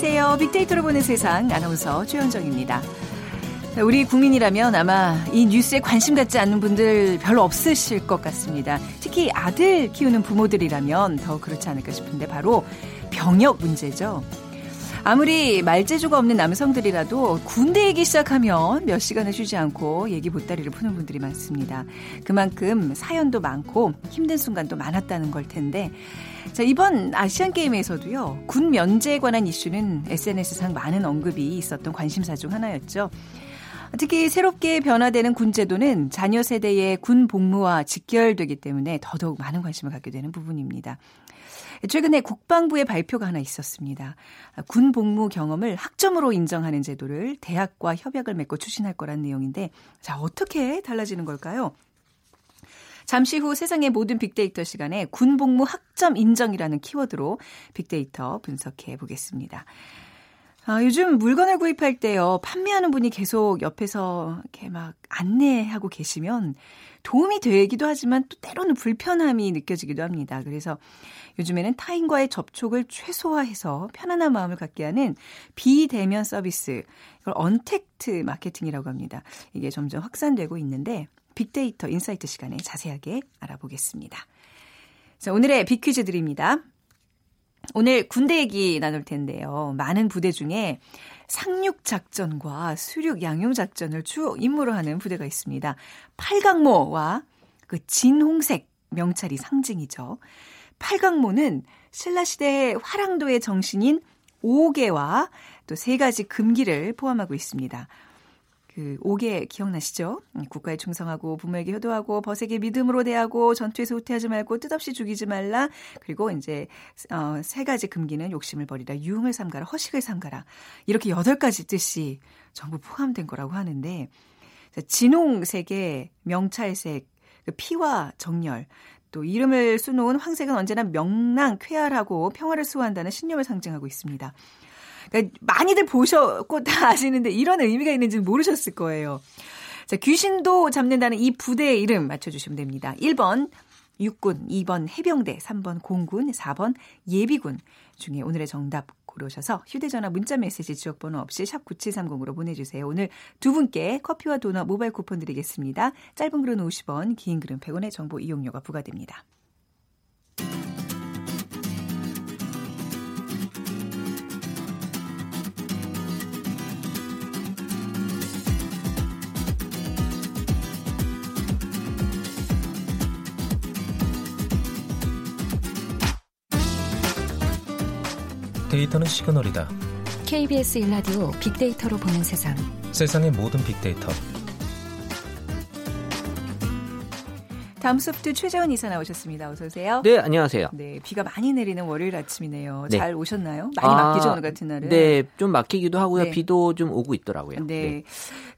안녕하세요. 빅데이터로 보는 세상 아나운서 최현정입니다. 우리 국민이라면 아마 이 뉴스에 관심 갖지 않는 분들 별로 없으실 것 같습니다. 특히 아들 키우는 부모들이라면 더 그렇지 않을까 싶은데 바로 병역 문제죠. 아무리 말재주가 없는 남성들이라도 군대 얘기 시작하면 몇 시간을 쉬지 않고 얘기 보따리를 푸는 분들이 많습니다. 그만큼 사연도 많고 힘든 순간도 많았다는 걸 텐데 자, 이번 아시안 게임에서도요. 군 면제에 관한 이슈는 SNS상 많은 언급이 있었던 관심사 중 하나였죠. 특히 새롭게 변화되는 군 제도는 자녀 세대의 군 복무와 직결되기 때문에 더더욱 많은 관심을 갖게 되는 부분입니다. 최근에 국방부의 발표가 하나 있었습니다. 군 복무 경험을 학점으로 인정하는 제도를 대학과 협약을 맺고 추진할 거란 내용인데, 자, 어떻게 달라지는 걸까요? 잠시 후 세상의 모든 빅데이터 시간에 군 복무 학점 인정이라는 키워드로 빅데이터 분석해 보겠습니다. 아, 요즘 물건을 구입할 때요, 판매하는 분이 계속 옆에서 이렇게 막 안내하고 계시면 도움이 되기도 하지만 또 때로는 불편함이 느껴지기도 합니다. 그래서 요즘에는 타인과의 접촉을 최소화해서 편안한 마음을 갖게 하는 비대면 서비스, 이걸 언택트 마케팅이라고 합니다. 이게 점점 확산되고 있는데 빅데이터 insight 시간에 자세하게 알아보겠습니다. 자, 오늘의 빅퀴즈 드립니다. 오늘 군대 얘기 나눌 텐데요. 많은 부대 중에 상륙 작전과 수륙 양용 작전을 주 임무로 하는 부대가 있습니다. 팔각모와 그 진홍색 명찰이 상징이죠. 팔각모는 신라 시대의 화랑도의 정신인 5개와 또 세 가지 금기를 포함하고 있습니다. 그 5개 기억나시죠? 음, 국가에 충성하고 부모에게 효도하고 벗에게 믿음으로 대하고 전투에서 후퇴하지 말고 뜻없이 죽이지 말라. 그리고 이제 어, 세 가지 금기는 욕심을 버리라, 유흥을 삼가라, 허식을 삼가라. 이렇게 여덟 가지 뜻이 전부 포함된 거라고 하는데 진홍색의 명찰색, 그 피와 정열, 또 이름을 수놓은 황색은 언제나 명랑, 쾌활하고 평화를 수호한다는 신념을 상징하고 있습니다. 그러니까 많이들 보셨고 다 아시는데 이런 의미가 있는지는 모르셨을 거예요. 자, 귀신도 잡는다는 이 부대의 이름 맞춰주시면 됩니다. 1번 육군, 2번 해병대, 3번 공군, 4번 예비군 중에 오늘의 정답 고르셔서 휴대전화 문자메시지 지역번호 없이 샵 9730으로 보내주세요. 오늘 두 분께 커피와 도넛 모바일 쿠폰 드리겠습니다. 짧은 글은 50원, 긴 글은 100원의 정보 이용료가 부과됩니다. 데이터는 시그널이다. KBS 일라디오 빅데이터로 보는 세상. 세상의 모든 빅데이터. 다음 소프트 최재원 이사 나오셨습니다. 어서 오세요. 네, 안녕하세요. 네, 비가 많이 내리는 월요일 아침이네요. 네. 잘 오셨나요? 많이 아, 막히죠 오늘 같은 날은. 네, 좀 막히기도 하고요. 네. 비도 좀 오고 있더라고요. 네. 네.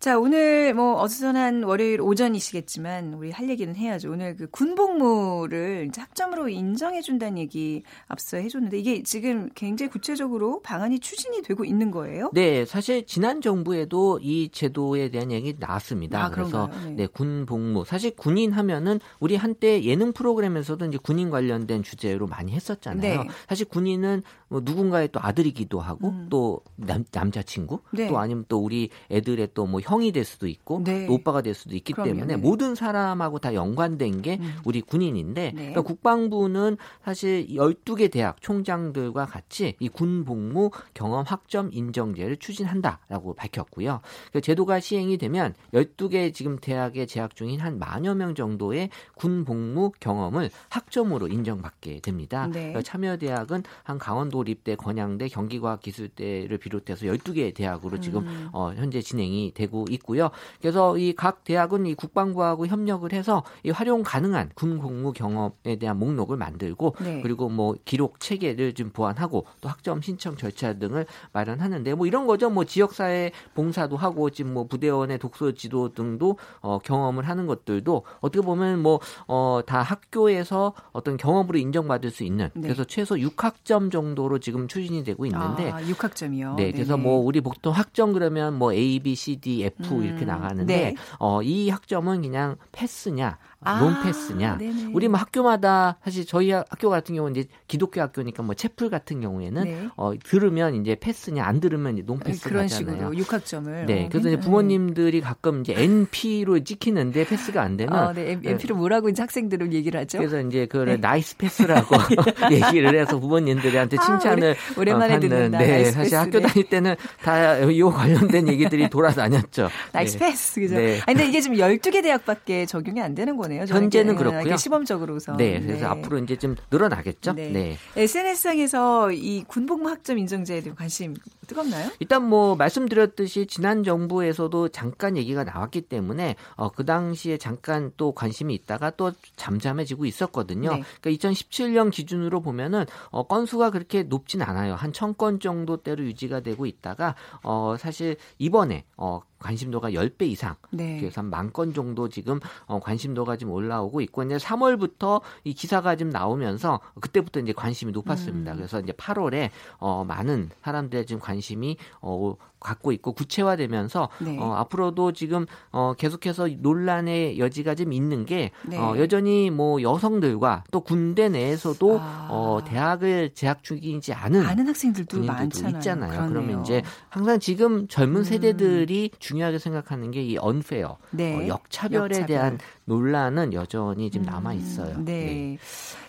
자, 오늘 뭐 어수선한 월요일 오전이시겠지만 우리 할 얘기는 해야죠. 오늘 그 군복무를 이제 학점으로 인정해 준다는 얘기 앞서 해 줬는데 이게 지금 굉장히 구체적으로 방안이 추진이 되고 있는 거예요? 네, 사실 지난 정부에도 이 제도에 대한 얘기 나왔습니다. 아, 그래서 네. 네, 군복무. 사실 군인 하면은 우리 한때 예능 프로그램에서도 이제 군인 관련된 주제로 많이 했었잖아요. 네. 사실 군인은 뭐 누군가의 또 아들이기도 하고 음. 또 남, 남자친구 네. 또 아니면 또 우리 애들의 또뭐 형이 될 수도 있고 네. 또 오빠가 될 수도 있기 그럼요, 때문에 네. 모든 사람하고 다 연관된 게 음. 우리 군인인데 네. 그러니까 국방부는 사실 12개 대학 총장들과 같이 이 군 복무 경험 학점 인정제를 추진한다라고 밝혔고요. 그 제도가 시행이 되면 12개 지금 대학에 재학 중인 한 만여 명 정도의 군 복무 경험을 학점으로 인정받게 됩니다. 네. 그러니까 참여 대학은 한 강원도립대, 건양대, 경기과학기술대를 비롯해서 12개 대학으로 지금 음. 어, 현재 진행이 되고 있고요. 그래서 이 각 대학은 이 국방부하고 협력을 해서 이 활용 가능한 군복무 경험에 대한 목록을 만들고 네. 그리고 뭐 기록 체계를 좀 보완하고 또 학점 신청 절차 등을 마련하는데 뭐 이런 거죠. 뭐 지역사회 봉사도 하고 지금 뭐 부대원의 독서 지도 등도 어, 경험을 하는 것들도 어떻게 보면 뭐 어, 다 학교에서 어떤 경험으로 인정받을 수 있는 네. 그래서 최소 6학점 정도로 지금 추진이 되고 있는데 아, 6학점이요. 네, 그래서 뭐 우리 보통 학점 그러면 뭐 A, B, C, D, F 음, 이렇게 나가는데 네. 어, 이 학점은 그냥 패스냐 아, 논패스냐. 네네. 우리 뭐 학교마다 사실 저희 학교 같은 경우는 이제 기독교 학교니까 뭐 채플 같은 경우에는 네. 어, 들으면 이제 패스냐 안 들으면 이제 논패스 그런 가잖아요. 식으로 6학점을. 네, 그래서 이제 부모님들이 가끔 이제 NP로 찍히는데 패스가 안 되면 아, 네. NP로 뭐라고 이제 학생들은 얘기를 하죠? 그래서 이제 그걸 네. nice pass라고 얘기를 해서 부모님들한테 아, 칭찬을 오래- 오랜만에 어, 받는, 듣는다. 네, 사실 패스, 학교 네. 다닐 때는 다 이 관련된 얘기들이 돌아다녔죠. nice 네. 패스. 그죠? 네. 아니, 근데 이게 지금 12개 대학밖에 적용이 안 되는 거네요. 저는 현재는 그렇고요. 이게 시범적으로서. 네, 그래서 앞으로 이제 좀 늘어나겠죠. 네. 네. SNS상에서 이 군복무 학점 인정제에 대한 관심 뜨겁나요? 일단 뭐 말씀드렸듯이 지난 정부에서도 잠깐 얘기가 나왔기 때문에 어, 그 당시에 잠깐 또 관심이 있다가 또 잠잠해지고 있었거든요. 네. 그러니까 2017년 기준으로 보면은 어, 건수가 그렇게 높진 않아요. 한 천 건 정도대로 유지가 되고 있다가 어, 사실 이번에 어, 관심도가 10배 이상 네. 그래서 한 만 건 정도 지금 어, 관심도가 지금 올라오고 있고 이제 3월부터 이 기사가 좀 나오면서 그때부터 이제 관심이 높았습니다. 음. 그래서 이제 8월에 어, 많은 사람들의 지금 관심이 어, 갖고 있고 구체화되면서 네. 어, 앞으로도 지금 어, 계속해서 논란의 여지가 좀 있는 게 네. 어, 여전히 뭐 여성들과 또 군대 내에서도 아. 어, 대학을 재학 중이지 않은 아는 학생들도 많잖아요. 있잖아요. 그러네요. 그러면 이제 항상 지금 젊은 음. 세대들이 중요하게 생각하는 게 이 언페어, 네. 어, 역차별에 역차별. 대한 논란은 여전히 지금 음, 남아 있어요. 네.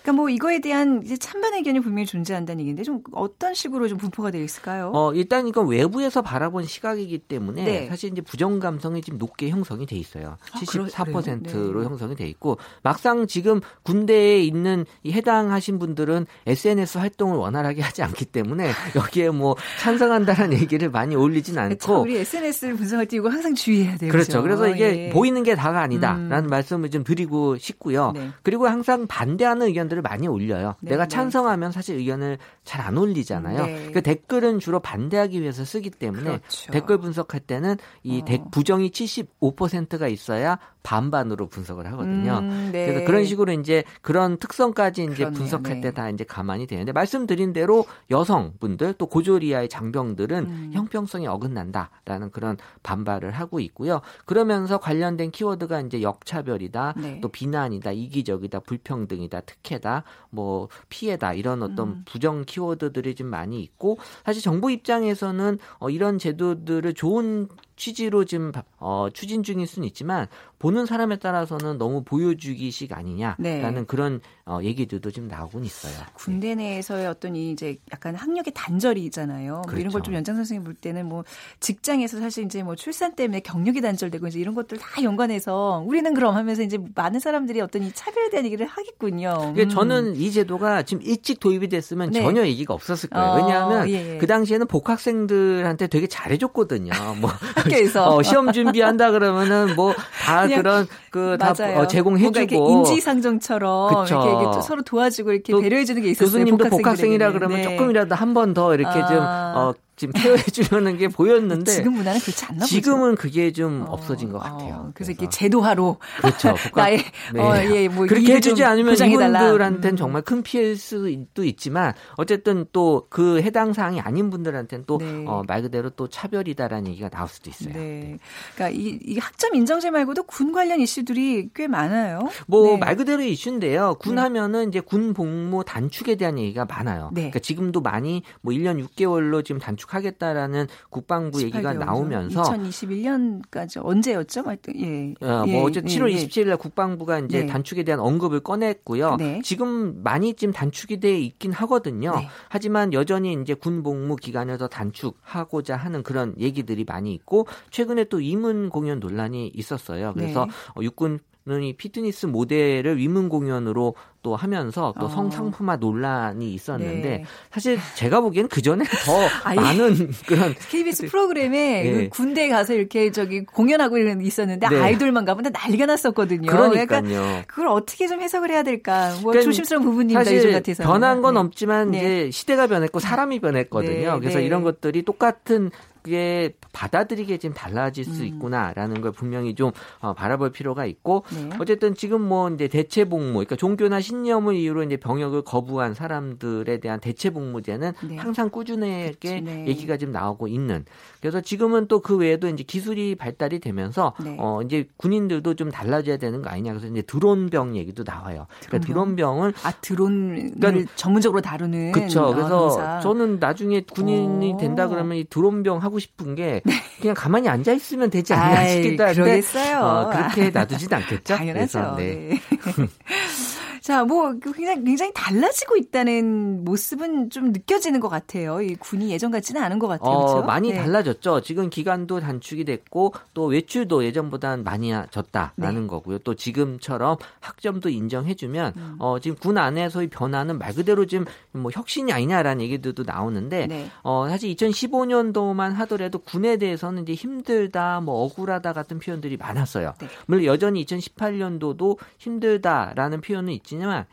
그러니까 뭐 이거에 대한 이제 찬반 의견이 분명히 존재한다는 얘기인데 좀 어떤 식으로 좀 분포가 되어 있을까요? 어, 일단 이건 외부에서 바라 본 시각이기 때문에 네. 사실 이제 부정 감성이 지금 높게 형성이 돼 있어요. 아, 그러- 74%로 그래요? 네. 형성이 돼 있고 막상 지금 군대에 있는 이 해당하신 분들은 SNS 활동을 원활하게 하지 않기 때문에 여기에 뭐 찬성한다는 얘기를 많이 올리진 참 않고 우리 SNS를 분석할 때 이거 항상 주의해야 돼요. 그렇죠. 그래서 이게 예. 보이는 게 다가 아니다라는 음. 말씀을 좀 드리고 싶고요. 네. 그리고 항상 반대하는 의견들을 많이 올려요. 네, 내가 네. 찬성하면 사실 의견을 잘 안 올리잖아요. 네. 그 댓글은 주로 반대하기 위해서 쓰기 때문에 그렇죠. 댓글 분석할 때는 이 어. 대- 부정이 75%가 있어야 반반으로 분석을 하거든요. 음, 네. 그래서 그런 식으로 이제 그런 특성까지 이제 그러네요. 분석할 네. 때다 이제 가만히 되는데 말씀드린 대로 여성분들 또 고졸 이하의 장병들은 음. 형평성이 어긋난다라는 그런 반발을 하고 있고요. 그러면서 관련된 키워드가 이제 역차별이다, 네. 또 비난이다, 이기적이다, 불평등이다, 특혜다, 뭐 피해다 이런 어떤 음. 부정 키워드들이 좀 많이 있고 사실 정부 입장에서는 어, 이런 제도들을 좋은 취지로 지금 어, 추진 중일 수는 있지만 보는 사람에 따라서는 너무 보여주기식 아니냐라는 네. 그런 어, 얘기들도 좀 나오곤 있어요. 군대 내에서의 어떤 이 이제 약간 학력의 단절이잖아요. 뭐 이런 걸 그렇죠. 좀 연장 선생님 볼 때는 뭐 직장에서 사실 이제 뭐 출산 때문에 경력이 단절되고 이제 이런 것들 다 연관해서 우리는 그럼 하면서 이제 많은 사람들이 어떤 이 차별에 대한 얘기를 하겠군요. 이게 음. 저는 이 제도가 지금 일찍 도입이 됐으면 네. 전혀 얘기가 없었을 거예요. 어, 왜냐하면 예, 예. 그 당시에는 복학생들한테 되게 잘해줬거든요. 뭐 학교에서. 어, 시험 준비한다 그러면은 뭐 다 그런 그 다. 어, 제공해주고 인지상정처럼 그쵸. 이렇게, 이렇게 또 서로 도와주고 이렇게 또 배려해주는 게 있었어요. 교수님도. 복학생이라 그러면 네. 조금이라도 한 번 더 이렇게 아. 좀 어, 지금 케어해 주려는 게 보였는데 지금 문화는 그렇지 않나. 지금은 그게 좀 어, 없어진 것 어, 같아요. 그래서 이렇게 제도화로 그렇죠. 복학- 나의 네. 어, 예, 뭐 그렇게 해주지 좀 않으면. 이분들한테는 음. 정말 큰 피해일 수도 있지만 어쨌든 또 그 해당 사항이 아닌 분들한테는 또 네. 어, 말 그대로 또 차별이다라는 얘기가 나올 수도 있어요. 네. 그러니까 이, 이 학점 인정제 말고도 군 관련 이슈들이 꽤 많아요. 뭐 네. 말 그대로 이슈인데요. 군 네. 하면은 이제 군 복무 단축에 대한 얘기가 많아요. 네. 그러니까 지금도 많이 뭐 1년 6개월로 지금 단축 하겠다라는 국방부 얘기가 18개월 전, 나오면서 2021년까지 언제였죠? 하여튼 예. 어, 예, 뭐 어제 예, 7월 예. 27일 날 국방부가 이제 네. 단축에 대한 언급을 꺼냈고요. 네. 지금 많이 지금 단축이 돼 있긴 하거든요. 네. 하지만 여전히 이제 군 복무 기간을 더 단축하고자 하는 그런 얘기들이 많이 있고 최근에 또 위문 공연 논란이 있었어요. 그래서 네. 어, 육군 이 피트니스 모델을 위문 공연으로 또 하면서 또 어. 성상품화 논란이 있었는데 네. 사실 제가 보기엔 그 전에 더 아예. 많은 그런 KBS 프로그램에 네. 그 군대 가서 이렇게 저기 공연하고 있었는데 네. 아이돌만 가면 난리가 났었거든요. 그러니까 그러니까요. 그걸 어떻게 좀 해석을 해야 될까? 뭐 그러니까 조심스러운 부분입니다. 요즘 같아서 변한 건 없지만 네. 이제 시대가 변했고 사람이 변했거든요. 네, 그래서 네. 이런 것들이 똑같은 그게 받아들이게 지금 달라질 수 음. 있구나라는 걸 분명히 좀 어, 바라볼 필요가 있고 네. 어쨌든 지금 뭐 이제 대체 복무, 그러니까 종교나 신념을 이유로 이제 병역을 거부한 사람들에 대한 대체 복무제는 네. 항상 꾸준하게 그치, 네. 얘기가 지금 나오고 있는. 그래서 지금은 또 그 외에도 이제 기술이 발달이 되면서 네. 어 이제 군인들도 좀 달라져야 되는 거 아니냐. 그래서 이제 드론병 얘기도 나와요. 그러니까 드론병? 드론병을 아 드론을 그러니까 전문적으로 다루는 그렇죠. 아, 그래서. 저는 나중에 군인이 오. 된다 그러면 이 드론병 하고 싶은 게 그냥 가만히 앉아 있으면 되지 않나 네. 싶기도 한데 그러겠어요. 어, 그렇게 놔두진 않겠죠. 당연하죠. 그래서, 네. 네. 자, 뭐 굉장히 굉장히 달라지고 있다는 모습은 좀 느껴지는 것 같아요. 이 군이 예전 같지는 않은 것 같아요. 어, 그렇죠? 많이 네. 달라졌죠. 지금 기간도 단축이 됐고 또 외출도 예전보다는 많이 졌다라는 네. 거고요. 또 지금처럼 학점도 인정해주면 음. 어, 지금 군 안에서의 변화는 말 그대로 지금 뭐 혁신이 아니냐라는 얘기들도 나오는데 네. 어, 사실 2015년도만 하더라도 군에 대해서는 이제 힘들다, 뭐 억울하다 같은 표현들이 많았어요. 네. 물론 여전히 2018년도도 힘들다라는 표현은 있지만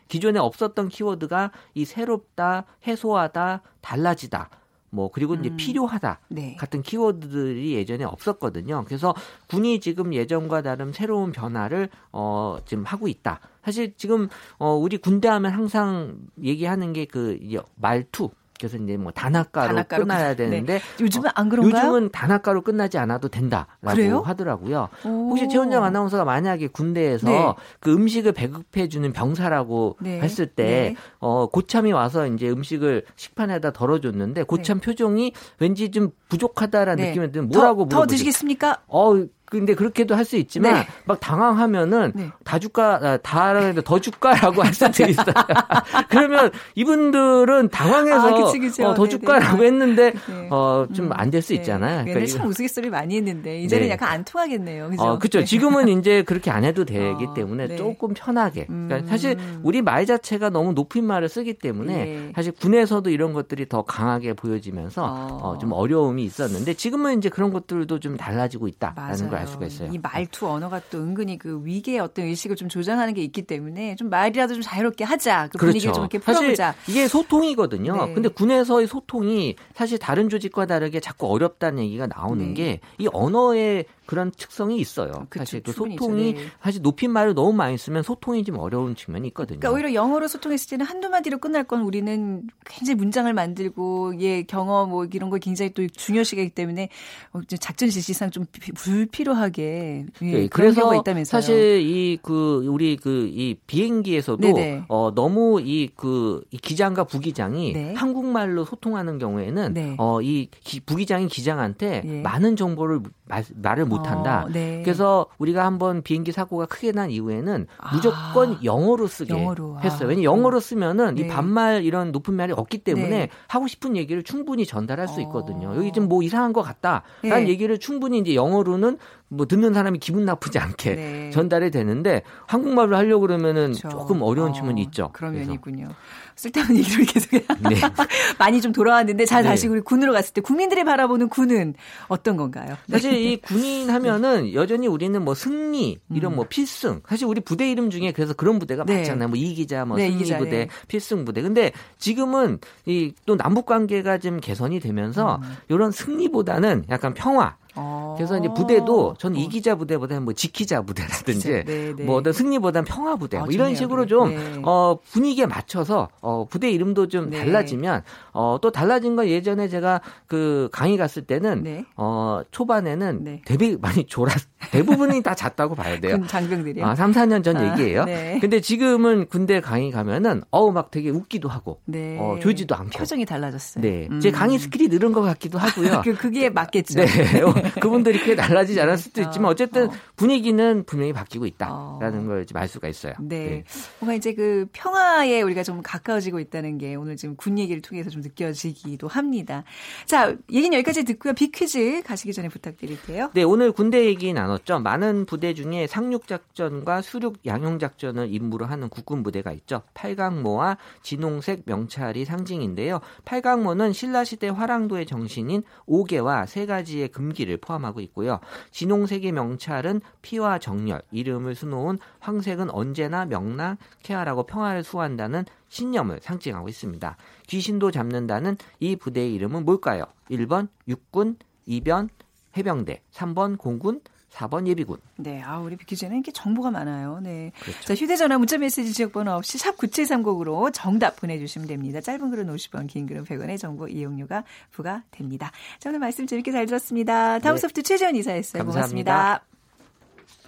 기존에 없었던 키워드가 이 새롭다, 해소하다, 달라지다. 뭐 그리고 이제 음. 필요하다 네. 같은 키워드들이 예전에 없었거든요. 그래서 군이 지금 예전과 다른 새로운 변화를 어 지금 하고 있다. 사실 지금 어 우리 군대 하면 항상 얘기하는 게 그 말투. 그래서 이제 뭐 단학가로, 단학가로 끝나야 끝- 네. 되는데 요즘은 안 그런가요? 요즘은 단학가로 끝나지 않아도 된다라고 그래요? 하더라고요. 오. 혹시 최원정 아나운서가 만약에 군대에서 네. 그 음식을 배급해 주는 병사라고 네. 했을 때 네. 어, 고참이 와서 이제 음식을 식판에다 덜어줬는데 고참 표정이 왠지 좀 부족하다라는 네. 느낌이 드는 뭐라고 더, 더 물어보죠. 드시겠습니까? 어, 근데 그렇게도 할 수 있지만 네. 막 당황하면은 네. 다 줄까 아, 다라는데 더 줄까라고 할 수도 있어요. 그러면 이분들은 당황해서 아, 그치, 그치. 어, 더 네, 줄까라고 네. 했는데 네. 어, 좀 안 될수 네. 있잖아요. 옛날에 이거- 참 우스갯소리 많이 했는데 이제는 네. 약간 안 통하겠네요. 그죠? 어, 그렇죠. 네. 지금은 이제 그렇게 안 해도 되기 어, 때문에 네. 조금 편하게. 그러니까 음. 사실 우리 말 자체가 너무 높은 말을 쓰기 때문에 예. 사실 군에서도 이런 것들이 더 강하게 보여지면서 어. 어, 좀 어려움이 있었는데 지금은 이제 그런 것들도 좀 달라지고 있다라는 걸알 수가 있어요. 이 말투 언어가 또 은근히 그 위계의 어떤 의식을 좀 조장하는 게 있기 때문에 좀 말이라도 좀 자유롭게 하자. 그 분위기를 좀 이렇게 그렇죠. 풀어보자. 이게 소통이거든요. 네. 근데 군에서의 소통이 사실 다른 조직과 다르게 자꾸 어렵다는 얘기가 나오는 네. 게이 언어의 그런 특성이 있어요. 그쵸, 사실 그 충분히 소통이. 네. 사실 높임말을 너무 많이 쓰면 소통이 좀 어려운 측면이 있거든요. 그러니까 오히려 영어로 소통했을 때는 한두 마디로 끝날 건 우리는 굉장히 문장을 만들고 예 경험 뭐 이런 걸 굉장히 또 중요시하기 때문에 어, 작전 실시상 좀 비- 불필요하게 예, 네, 그래서 경우가 있다면서요. 사실 이 그 우리 그 이 비행기에서도 네네. 어 너무 이그 기장과 부기장이 네. 한국말로 소통하는 경우에는 네. 어이 부기장이 기장한테 예. 많은 정보를 말, 말을 못한다. 어, 네. 그래서 우리가 한번 비행기 사고가 크게 난 이후에는 아. 무조건 영어로 쓰게 영어로. 아. 했어요. 왜냐 면 영어로 쓰면은 네. 이 반말 이런 높은 말이 없기 때문에 네. 하고 싶은 얘기를 충분히 전달할 수 있거든요. 어. 여기 좀 뭐 이상한 것 같다라는 네. 얘기를 충분히 이제 영어로는 뭐 듣는 사람이 기분 나쁘지 않게 네. 전달이 되는데 한국말로 하려고 그러면은 그렇죠. 조금 어려운 어, 측면이 있죠. 그런 그래서. 면이군요. 쓸데없는 얘기를 계속 네. 많이 좀 돌아왔는데 자 네. 다시 우리 군으로 갔을 때 국민들이 바라보는 군은 어떤 건가요? 사실 이 군인 하면은 여전히 우리는 뭐 승리 이런 뭐 필승 사실 우리 부대 이름 중에 그래서 그런 부대가 음. 네. 많잖아요. 뭐 이기자, 뭐 네, 승리 이기자, 부대, 네. 필승 부대. 근데 지금은 이 또 남북 관계가 좀 개선이 되면서 음. 이런 승리보다는 약간 평화. 어. 그래서 이제 부대도 저는 어. 이기자 부대보다는 뭐 지키자 부대라든지 네, 네. 뭐 어떤 승리보다는 평화 부대 아, 뭐 이런. 식으로 네. 좀 네. 어, 분위기에 맞춰서 어, 부대 이름도 좀 네. 달라지면 어, 또 달라진 건 예전에 제가 그 강의 갔을 때는 네. 어, 초반에는 네. 되게 많이 졸았 대부분이 다 잤다고 봐야 돼요. 군 장병들이요. 아, 3, 4년 전 아, 얘기예요. 네. 근데 지금은 군대 강의 가면은 어우 막 되게 웃기도 하고 네. 어, 졸지도 않고. 표정이 달라졌어요. 네. 음. 제 강의 skill이 늘은 것 같기도 하고요. 그 그게 맞겠죠. 네. 어, 그분들이 크게 달라지지 않을 수도 어, 있지만 어쨌든 어. 분위기는 분명히 바뀌고 있다라는 어. 걸 이제 알 수가 있어요. 네. 뭔가 이제 그 평화에 우리가 좀 가까워지고 있다는 게 오늘 지금 군 얘기를 통해서 좀 느껴지기도 합니다. 자, 얘기는 여기까지 듣고요. 비퀴즈 가시기 전에 부탁드릴게요. 네, 오늘 군대 얘기 나눴죠. 많은 부대 중에 상륙작전과 수륙 양용작전을 임무로 하는 국군 부대가 있죠. 팔강모와 진홍색 명찰이 상징인데요. 팔강모는 신라시대 화랑도의 정신인 오개와 세 가지의 금기를 포함하고 있고요. 진홍색의 명찰은 피와 정렬, 이름을 수놓은 황색은 언제나 명랑케하라고 평화를 수호한다는 신념을 상징하고 있습니다. 귀신도 잡는다는 이 부대의 이름은 뭘까요? 1번 육군, 2번 해병대, 3번 공군, 4번 예비군. 네, 아, 우리 비키즈는 이렇게 정보가 많아요. 네. 그렇죠. 자, 휴대전화 문자메시지 지역번호 없이 샵 9730으로 정답 보내주시면 됩니다. 짧은 글은 50원, 긴 글은 100원의 정보 이용료가 부과됩니다. 자, 오늘 말씀 재밌게 잘 들었습니다. 다음 네. 소프트 최재원 이사였어요. 감사합니다.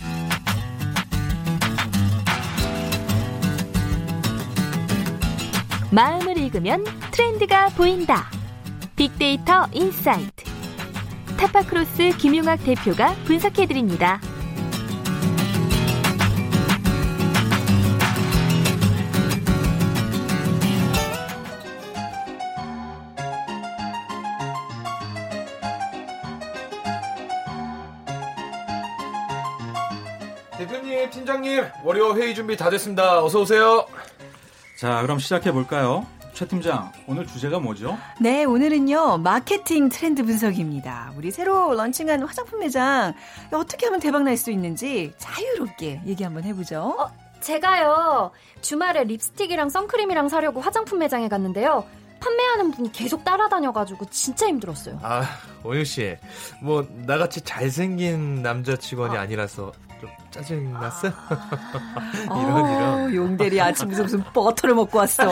고맙습니다. 마음을 읽으면 트렌드가 보인다. 빅데이터 insight. 타파크로스 김용학 대표가 분석해드립니다. 대표님, 팀장님, 월요 회의 준비 다 됐습니다. 어서 오세요. 자, 그럼 시작해 볼까요? 최 팀장, 오늘 주제가 뭐죠? 네, 오늘은요, 마케팅 트렌드 분석입니다. 우리 새로 런칭한 화장품 매장, 어떻게 하면 대박날 수 있는지 자유롭게 얘기 한번 해보죠. 어, 제가요 주말에 립스틱이랑 선크림이랑 사려고 화장품 매장에 갔는데요 판매하는 분이 계속 따라다녀가지고 진짜 힘들었어요 아, 원효 씨, 뭐 나같이 잘생긴 남자 직원이 아. 니라서 좀 짜증 났어요? 이런 이런. 용대리 아침부터 무슨 버터를 먹고 왔어.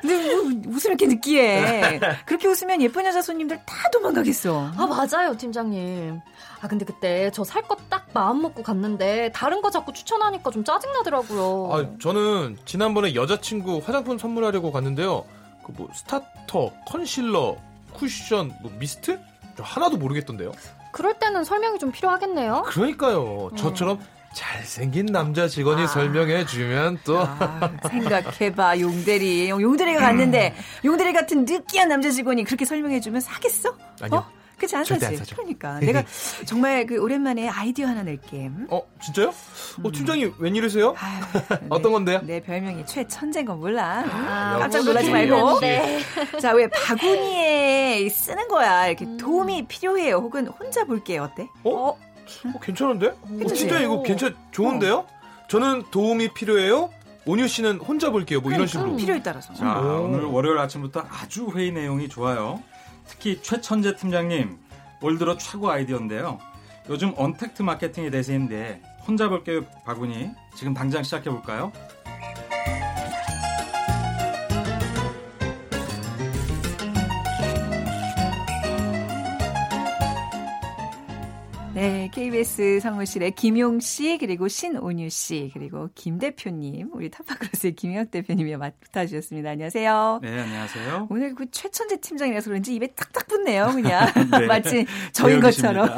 근데 뭐 웃음 이렇게 느끼해. 그렇게 웃으면 예쁜 여자 손님들 다 도망가겠어. 아 맞아요 팀장님 아 근데 그때 저 살 거 딱 마음 먹고 갔는데 다른 거 자꾸 추천하니까 좀 짜증 나더라고요 아, 저는 지난번에 여자친구 화장품 선물하려고 갔는데요. 그 뭐 starter, concealer, 쿠션, 뭐 미스트? 저 하나도 모르겠던데요. 그럴 때는 설명이 좀 필요하겠네요 그러니까요. 저처럼 잘생긴 남자 직원이 설명해 주면 또 아, 생각해봐, 용대리. 용대리가 갔는데, 용대리 같은 느끼한 남자 직원이 그렇게 설명해 주면 사겠어? 아니요. 어? 그렇지 않 절대 사지. 안 사죠. 그러니까. 내가 정말 그 오랜만에 아이디어 하나 낼게. 음? 어, 진짜요? 어, 팀장님 웬일이세요? 아유, 어떤 내- 건데요? 내 별명이 최천재인 건 몰라. 아, 깜짝 놀라지 말고. 네. 자, 왜 바구니에 쓰는 거야. 이렇게 도움이 필요해요. 혹은 혼자 볼게요. 어때? 어? 어, 괜찮은데? 어? 진짜 이거 괜찮 좋은데요? 저는 도움이 필요해요. 온유 씨는 혼자 볼게요. 뭐 이런 식으로. 필요에 따라서. 자, 오. 오늘 월요일 아침부터 아주 회의 내용이 좋아요. 특히 최천재 팀장님, 올 들어 최고 아이디어인데요. 요즘 언택트 마케팅에 대세인데 혼자 볼게요 바구니 지금 당장 시작해 볼까요? 네, KBS 사무실의 김용 씨, 그리고 신온유 씨, 그리고 김 대표님, 우리 타파크로스의 김영학 대표님이 맡아 주셨습니다. 안녕하세요. 네, 안녕하세요. 오늘 그 최천재 팀장이라서 그런지 입에 탁탁 붙네요, 그냥. 네. 마치 저인 것처럼.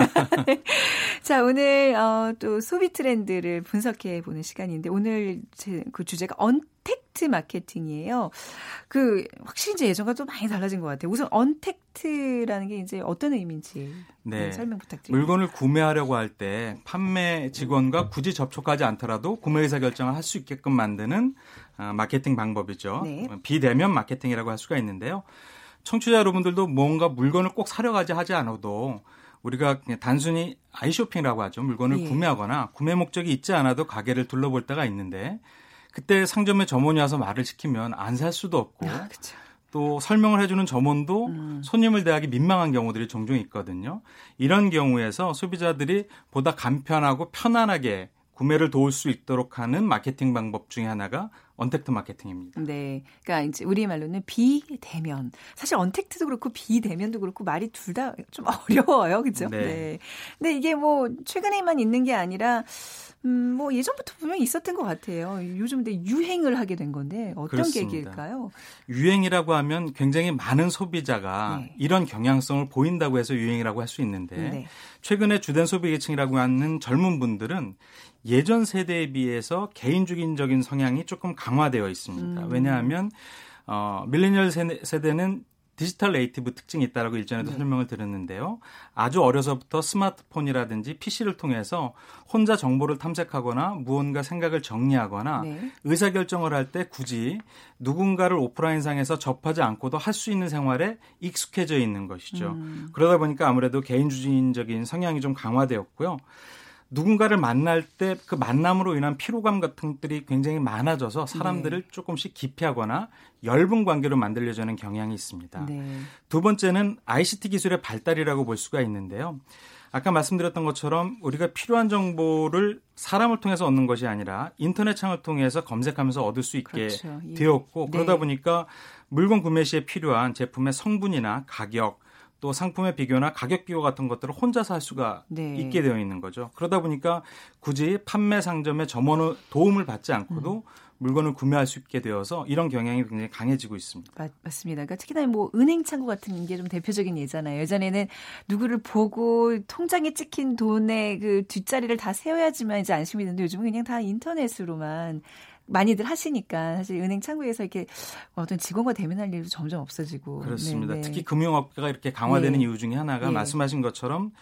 자, 오늘, 어, 또 소비 트렌드를 분석해 보는 시간인데, 오늘 제, 그 주제가 언 택트 마케팅이에요. 그, 확실히 이제 예전과 좀 많이 달라진 것 같아요. 우선 언택트라는 게 이제 어떤 의미인지 네. 네, 설명 부탁드립니다. 물건을 구매하려고 할 때 판매 직원과 굳이 접촉하지 않더라도 구매 의사 결정을 할 수 있게끔 만드는 아, 마케팅 방법이죠. 네. 비대면 마케팅이라고 할 수가 있는데요. 청취자 여러분들도 뭔가 물건을 꼭 사려 가지 하지 않아도 우리가 단순히 아이쇼핑이라고 하죠. 물건을 예. 구매하거나 구매 목적이 있지 않아도 가게를 둘러볼 때가 있는데 그때 상점에 점원이 와서 말을 시키면 안 살 수도 없고 아, 그쵸. 또 설명을 해주는 점원도 음. 손님을 대하기 민망한 경우들이 종종 있거든요. 이런 경우에서 소비자들이 보다 간편하고 편안하게 구매를 도울 수 있도록 하는 마케팅 방법 중에 하나가 언택트 마케팅입니다. 네. 그러니까 이제 우리말로는 비대면. 사실 언택트도 그렇고 비대면도 그렇고 말이 둘 다 좀 어려워요. 그죠? 네. 근데 이게 뭐 최근에만 있는 게 아니라 음, 뭐 예전부터 분명히 있었던 것 같아요. 요즘 근데 유행을 하게 된 건데 어떤 그렇습니다. 계기일까요? 유행이라고 하면 굉장히 많은 소비자가 네. 이런 경향성을 보인다고 해서 유행이라고 할 수 있는데 네. 최근에 주된 소비계층이라고 하는 젊은 분들은 예전 세대에 비해서 개인주의적인 성향이 조금 강화되어 있습니다. 음. 왜냐하면 어, 밀레니얼 세대, 세대는 digital native 특징이 있다라고 일전에도 네. 설명을 드렸는데요. 아주 어려서부터 스마트폰이라든지 PC를 통해서 혼자 정보를 탐색하거나 무언가 생각을 정리하거나 네. 의사결정을 할 때 굳이 누군가를 오프라인상에서 접하지 않고도 할 수 있는 생활에 익숙해져 있는 것이죠. 음. 그러다 보니까 아무래도 개인주의적인 성향이 좀 강화되었고요. 누군가를 만날 때 그 만남으로 인한 피로감 같은 것들이 굉장히 많아져서 사람들을 네. 조금씩 기피하거나 엷은 관계로 만들려주는 경향이 있습니다. 네. 두 번째는 ICT 기술의 발달이라고 볼 수가 있는데요. 아까 말씀드렸던 것처럼 우리가 필요한 정보를 사람을 통해서 얻는 것이 아니라 인터넷 창을 통해서 검색하면서 얻을 수 있게 그렇죠. 예. 되었고 네. 그러다 보니까 물건 구매 시에 필요한 제품의 성분이나 가격 또 상품의 비교나 가격 비교 같은 것들을 혼자서 할 수가 네. 있게 되어 있는 거죠. 그러다 보니까 굳이 판매 상점의 점원의 도움을 받지 않고도 음. 물건을 구매할 수 있게 되어서 이런 경향이 굉장히 강해지고 있습니다. 맞, 맞습니다. 그러니까 특히나 뭐 은행 창구 같은 게 좀 대표적인 예잖아요. 예전에는 누구를 보고 통장에 찍힌 돈의 그 뒷자리를 다 세워야지만 이제 안심이 되는데 요즘은 그냥 다 인터넷으로만 많이들 하시니까 사실 은행 창구에서 이렇게 어떤 직원과 대면할 일도 점점 없어지고 그렇습니다. 네, 네. 특히 금융업계가 이렇게 강화되는 예. 이유 중에 하나가 예. 말씀하신 것처럼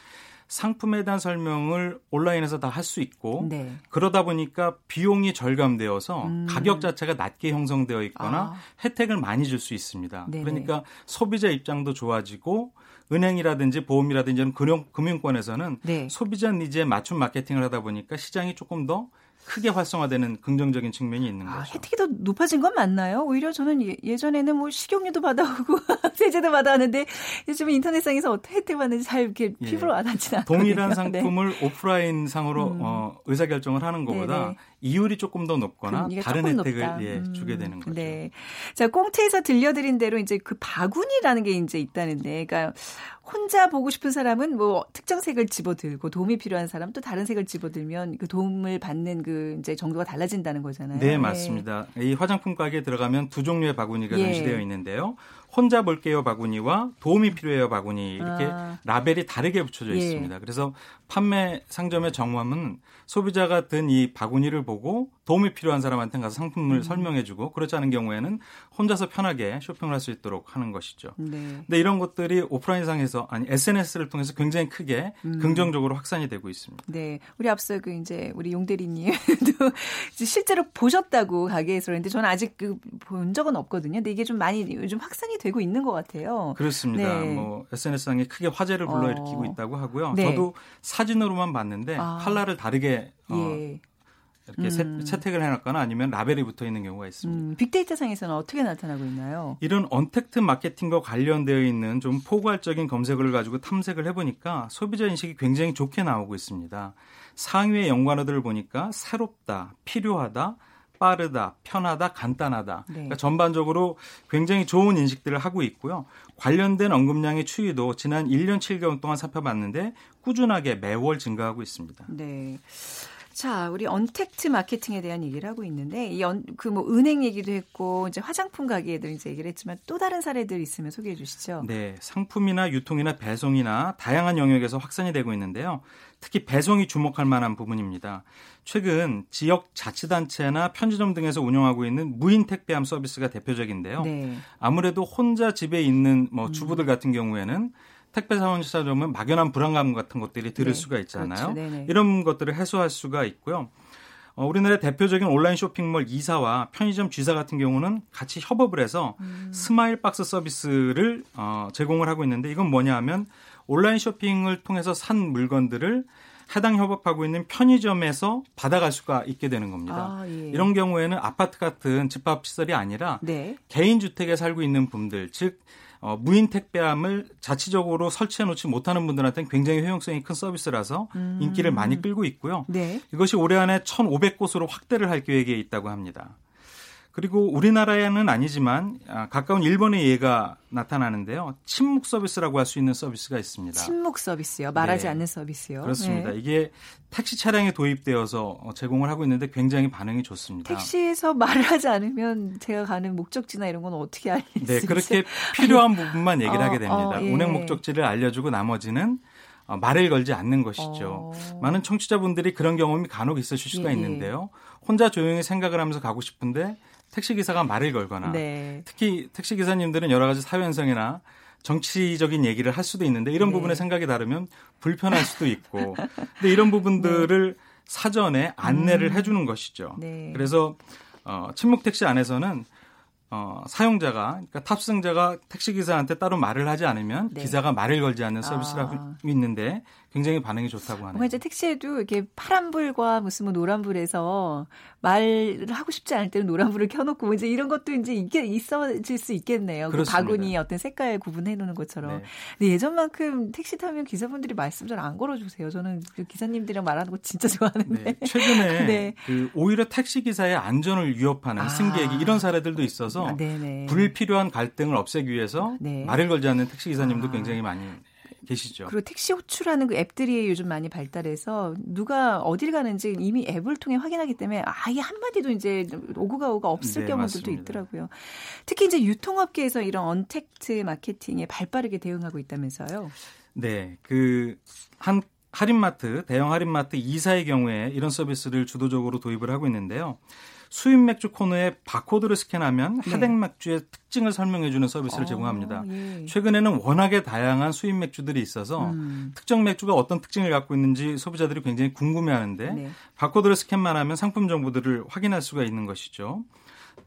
상품에 대한 설명을 온라인에서 다 할 수 있고 네. 그러다 보니까 비용이 절감되어서 음. 가격 자체가 낮게 형성되어 있거나 아. 혜택을 많이 줄 수 있습니다. 네네. 그러니까 소비자 입장도 좋아지고 은행이라든지 보험이라든지 금융, 금융권에서는 네. 소비자 니즈에 맞춤 마케팅을 하다 보니까 시장이 조금 더 크게 활성화되는 긍정적인 측면이 있는 아, 거죠. 혜택이 더 높아진 건 맞나요? 오히려 저는 예, 예전에는 뭐 식용유도 받아오고 세제도 받아왔는데 요즘 인터넷상에서 어떻게 혜택 받는지 잘 이렇게 예. 피부로 와닿지 않거든요. 동일한 네. 상품을 오프라인 상으로 음. 어, 의사결정을 하는 것보다 네네. 이율이 조금 더 높거나 그 이게 다른 혜택을 높다. 예, 음, 주게 되는 거죠. 네. 자, 꽁트에서 들려드린 대로 이제 그 바구니라는 게 이제 있다는데, 그러니까 혼자 보고 싶은 사람은 뭐 특정 색을 집어들고 도움이 필요한 사람 또 다른 색을 집어들면 그 도움을 받는 그 이제 정도가 달라진다는 거잖아요. 네, 맞습니다. 이 화장품 가게에 들어가면 두 종류의 바구니가 예. 전시되어 있는데요. 혼자 볼게요 바구니와 도움이 필요해요 바구니 이렇게 아. 라벨이 다르게 붙여져 예. 있습니다. 그래서 판매 상점의 정함은 소비자가 든 이 바구니를 보고 도움이 필요한 사람한테 가서 상품을 음. 설명해주고 그렇지 않은 경우에는 혼자서 편하게 쇼핑을 할 수 있도록 하는 것이죠. 네. 근데 이런 것들이 오프라인상에서 아니 SNS를 통해서 굉장히 크게 음. 긍정적으로 확산이 되고 있습니다. 네. 우리 앞서 그 이제 우리 용대리님도 실제로 보셨다고 가게에서 그랬는데 저는 아직 그 본 적은 없거든요. 근데 이게 좀 많이 요즘 확산이 되고 있는 것 같아요. 그렇습니다. 네. 뭐 SNS상에 크게 화제를 불러일으키고 어. 있다고 하고요. 네. 저도 사진으로만 봤는데 아. 컬러를 다르게 어, 예. 이렇게 세- 음. 채택을 해놨거나 아니면 라벨이 붙어 있는 경우가 있습니다. 음, 빅데이터 상에서는 어떻게 나타나고 있나요? 이런 언택트 마케팅과 관련되어 있는 좀 포괄적인 검색어를 가지고 탐색을 해보니까 소비자 인식이 굉장히 좋게 나오고 있습니다. 상위의 연관어들을 보니까 새롭다, 필요하다, 빠르다, 편하다, 간단하다. 네. 그러니까 전반적으로 굉장히 좋은 인식들을 하고 있고요. 관련된 언급량의 추이도 지난 1년 7개월 동안 살펴봤는데 꾸준하게 매월 증가하고 있습니다. 네. 자, 우리 언택트 마케팅에 대한 얘기를 하고 있는데 이그 뭐 은행 얘기도 했고 이제 화장품 가게들 이제 얘기를 했지만 또 다른 사례들 있으면 소개해 주시죠. 네, 상품이나 유통이나 배송이나 다양한 영역에서 확산이 되고 있는데요. 특히 배송이 주목할 만한 부분입니다. 최근 지역 자치단체나 편의점 등에서 운영하고 있는 무인 택배함 서비스가 대표적인데요. 네. 아무래도 혼자 집에 있는 뭐 주부들 같은 경우에는 택배 사원이 찾아오면 막연한 불안감 같은 것들이 들을 네, 수가 있잖아요. 그렇죠. 이런 것들을 해소할 수가 있고요. 어, 우리나라의 대표적인 온라인 쇼핑몰 E사와 편의점 G사 같은 경우는 같이 협업을 해서 음. 스마일 박스 서비스를 어, 제공을 하고 있는데 이건 뭐냐 하면 온라인 쇼핑을 통해서 산 물건들을 해당 협업하고 있는 편의점에서 받아갈 수가 있게 되는 겁니다. 아, 예. 이런 경우에는 아파트 같은 집합 시설이 아니라 네. 개인 주택에 살고 있는 분들, 즉 어, 무인 택배함을 자치적으로 설치해 놓지 못하는 분들한테는 굉장히 효용성이 큰 서비스라서 음. 인기를 많이 끌고 있고요. 네. 이것이 올해 안에 1,500곳으로 확대를 할 계획에 있다고 합니다. 그리고 우리나라에는 아니지만 아, 가까운 일본의 예가 나타나는데요. 침묵 서비스라고 할 수 있는 서비스가 있습니다. 침묵 서비스요. 말하지 네. 않는 서비스요. 그렇습니다. 네. 이게 택시 차량에 도입되어서 어, 제공을 하고 있는데 굉장히 반응이 좋습니다. 택시에서 말을 하지 않으면 제가 가는 목적지나 이런 건 어떻게 알수 네? 그렇게 필요한 부분만 얘기를 어, 하게 됩니다. 어, 예. 운행 목적지를 알려주고 나머지는 어, 말을 걸지 않는 것이죠. 어. 많은 청취자분들이 그런 경험이 간혹 있으실 수가 예, 예. 있는데요. 혼자 조용히 생각을 하면서 가고 싶은데 택시 기사가 말을 걸거나 네. 특히 택시 기사님들은 여러 가지 사회 현상이나 정치적인 얘기를 할 수도 있는데 이런 네. 부분에 생각이 다르면 불편할 수도 있고 근데 이런 부분들을 사전에 안내를 음. 해주는 것이죠. 네. 그래서 어, 침묵 택시 안에서는 어, 사용자가 그러니까 탑승자가 택시 기사한테 따로 말을 하지 않으면 네. 기사가 말을 걸지 않는 서비스라고 아. 있는데 굉장히 반응이 좋다고 하네요. 뭔가 이제 택시에도 이렇게 파란불과 무슨 뭐 노란불에서 말을 하고 싶지 않을 때는 노란불을 켜놓고 뭐 이제 이런 것도 이제 이게 있어질 수 있겠네요. 그 그렇습니다. 바구니 어떤 색깔 구분해 놓는 것처럼. 네. 근데 예전만큼 택시 타면 기사분들이 말씀 잘 안 걸어주세요. 저는 그 기사님들이랑 말하는 거 진짜 좋아하는데. 네, 최근에 네. 그 오히려 택시 기사의 안전을 위협하는 아. 승객이 이런 사례들도 있어서 아. 불필요한 갈등을 없애기 위해서 네. 말을 걸지 않는 택시 기사님도 아. 굉장히 많이 계시죠. 그리고 택시 호출하는 그 앱들이 요즘 많이 발달해서 누가 어딜 가는지 이미 앱을 통해 확인하기 때문에 아예 한마디도 이제 오고 가고가 없을 네, 경우들도 맞습니다. 있더라고요. 특히 이제 유통업계에서 이런 언택트 마케팅에 발빠르게 대응하고 있다면서요. 네, 그 한 할인마트, 대형 할인마트 E사의 경우에 이런 서비스를 주도적으로 도입을 하고 있는데요. 수입 맥주 코너에 바코드를 스캔하면 네. 해당 맥주의 특징을 설명해주는 서비스를 제공합니다. 어, 예. 최근에는 워낙에 다양한 수입 맥주들이 있어서 음, 특정 맥주가 어떤 특징을 갖고 있는지 소비자들이 굉장히 궁금해하는데 네. 바코드를 스캔만 하면 상품 정보들을 확인할 수가 있는 것이죠.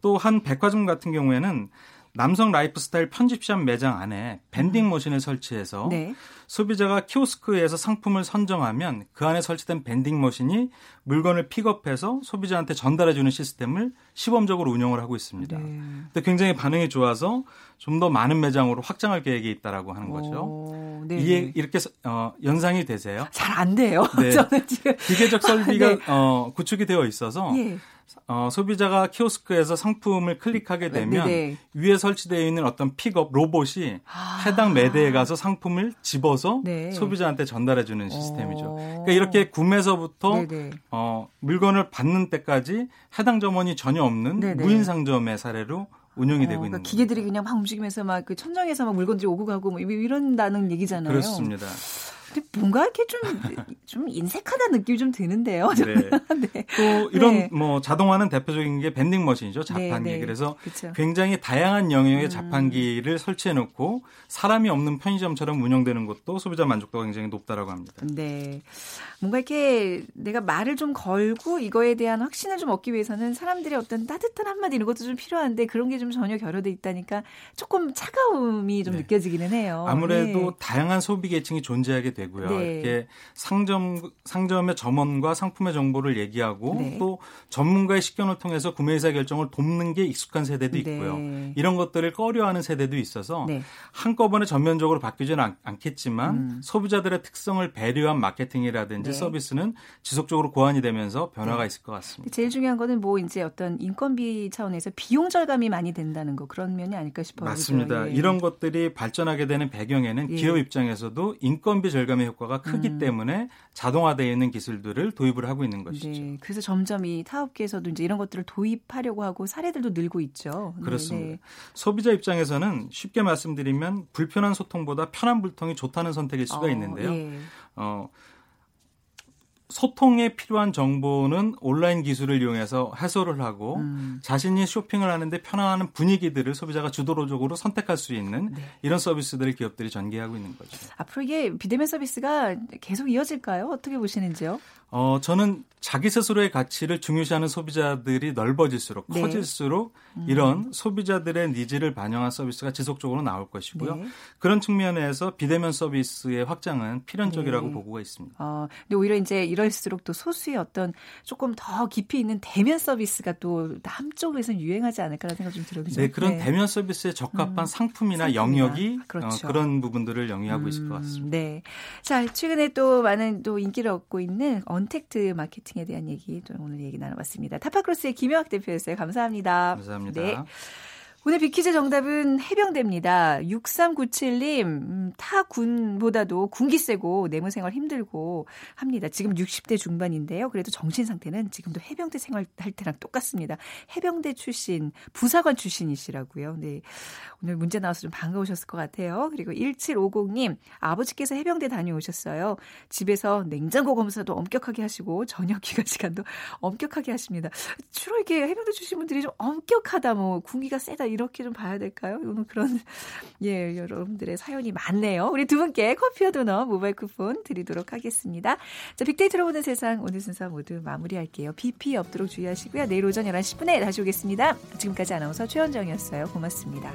또 한 백화점 같은 경우에는 남성 라이프스타일 편집샵 매장 안에 vending machine을 설치해서 음. 네. 소비자가 키오스크에서 상품을 선정하면 그 안에 설치된 vending machine이 물건을 픽업해서 소비자한테 전달해 주는 시스템을 시범적으로 운영을 하고 있습니다. 네. 근데 굉장히 반응이 좋아서 좀 더 많은 매장으로 확장할 계획이 있다라고 하는 거죠. 어, 네. 이게 이렇게 어, 연상이 되세요. 잘 안 돼요. 네. 저는 지금 기계적 설비가 네. 어, 구축이 되어 있어서 예. 어, 소비자가 키오스크에서 상품을 클릭하게 되면 네네. 위에 설치되어 있는 어떤 픽업 로봇이 아. 해당 매대에 가서 상품을 집어서 네. 소비자한테 전달해 주는 시스템이죠. 어. 그러니까 이렇게 구매서부터 네네. 어, 물건을 받는 때까지 해당 점원이 전혀 없는 네네. 무인 상점의 사례로 운영이 어, 되고 그러니까 있는 기계들이 겁니다. 그냥 막 움직이면서 막 그 천장에서 막 물건들이 오고 가고 뭐 이런다는 얘기잖아요. 그렇습니다. 뭔가 이렇게 좀, 좀 인색하다는 느낌이 좀 드는데요. 저는. 네. 네. 또 이런 네. 뭐 자동화는 대표적인 게 밴딩 머신이죠. 자판기. 네, 네. 그래서 그쵸. 굉장히 다양한 영역의 음. 자판기를 설치해 놓고 사람이 없는 편의점처럼 운영되는 것도 소비자 만족도가 굉장히 높다라고 합니다. 네. 뭔가 이렇게 내가 말을 좀 걸고 이거에 대한 확신을 좀 얻기 위해서는 사람들의 어떤 따뜻한 한마디 이런 것도 좀 필요한데 그런 게 좀 전혀 결여돼 있다니까 조금 차가움이 좀 네. 느껴지기는 해요. 아무래도 네. 다양한 소비 계층이 존재하게 되고 요. 네. 이렇게 상점 상점의 점원과 상품의 정보를 얘기하고 네. 또 전문가의 식견을 통해서 구매 의사 결정을 돕는 게 익숙한 세대도 네. 있고요. 이런 것들을 꺼려하는 세대도 있어서 네. 한꺼번에 전면적으로 바뀌지는 않, 않겠지만 음. 소비자들의 특성을 배려한 마케팅이라든지 네. 서비스는 지속적으로 고안이 되면서 변화가 있을 것 같습니다. 제일 중요한 거는 뭐 이제 어떤 인건비 차원에서 비용 절감이 많이 된다는 거 그런 면이 아닐까 싶어요. 맞습니다. 그죠? 예. 이런 것들이 발전하게 되는 배경에는 예. 기업 입장에서도 인건비 절감 의 효과가 크기 음. 때문에 자동화되어 있는 기술들을 도입을 하고 있는 것이죠. 네, 그래서 점점 이 타업계에서도 이제 이런 것들을 도입하려고 하고 사례들도 늘고 있죠. 네, 그렇습니다. 네. 소비자 입장에서는 쉽게 말씀드리면 불편한 소통보다 편한 불통이 좋다는 선택일 수가 어, 있는데요. 예. 어, 소통에 필요한 정보는 온라인 기술을 이용해서 해소를 하고 음. 자신이 쇼핑을 하는데 편안한 분위기들을 소비자가 주도적으로 선택할 수 있는 네. 이런 서비스들을 기업들이 전개하고 있는 거죠. 앞으로 이게 비대면 서비스가 계속 이어질까요? 어떻게 보시는지요? 어, 저는 자기 스스로의 가치를 중요시하는 소비자들이 넓어질수록 네. 커질수록 이런 소비자들의 needs를 반영한 서비스가 지속적으로 나올 것이고요. 네. 그런 측면에서 비대면 서비스의 확장은 필연적이라고 네. 보고가 있습니다. 어, 근데 오히려 이제 이럴수록 또 소수의 어떤 조금 더 깊이 있는 대면 서비스가 또 남쪽에서는 유행하지 않을까라는 생각 좀 들어요. 네, 그런 대면 서비스에 적합한 음, 상품이나, 상품이나. 영역이 그렇죠. 어, 그런 부분들을 영위하고 있을 것 음, 같습니다. 네. 자, 최근에 또 많은 또 인기를 얻고 있는 언택트 마케팅에 대한 얘기 또 오늘 얘기 나눠봤습니다. 타파크로스의 김영학 대표였어요. 감사합니다. 감사합니다. 네. 오늘 비키즈 정답은 해병대입니다. 6397님, 음, 타 군보다도 군기 세고 내무 생활 힘들고 합니다. 지금 60대 중반인데요. 그래도 정신 상태는 지금도 해병대 생활할 때랑 똑같습니다. 해병대 출신, 부사관 출신이시라고요. 네. 오늘 문제 나와서 좀 반가우셨을 것 같아요. 그리고 1750님, 아버지께서 해병대 다녀오셨어요. 집에서 냉장고 검사도 엄격하게 하시고 저녁 기간 시간도 엄격하게 하십니다. 주로 이렇게 해병대 출신 분들이 좀 엄격하다, 뭐 군기가 세다 이렇게 좀 봐야 될까요? 오늘 그런 예 여러분들의 사연이 많네요. 우리 두 분께 커피와 도넛 모바일 쿠폰 드리도록 하겠습니다. 자 빅데이터로 보는 세상 오늘 순서 모두 마무리할게요. BP 없도록 주의하시고요. 내일 오전 11시 10분에 다시 오겠습니다. 지금까지 아나운서 최현정이었어요. 고맙습니다.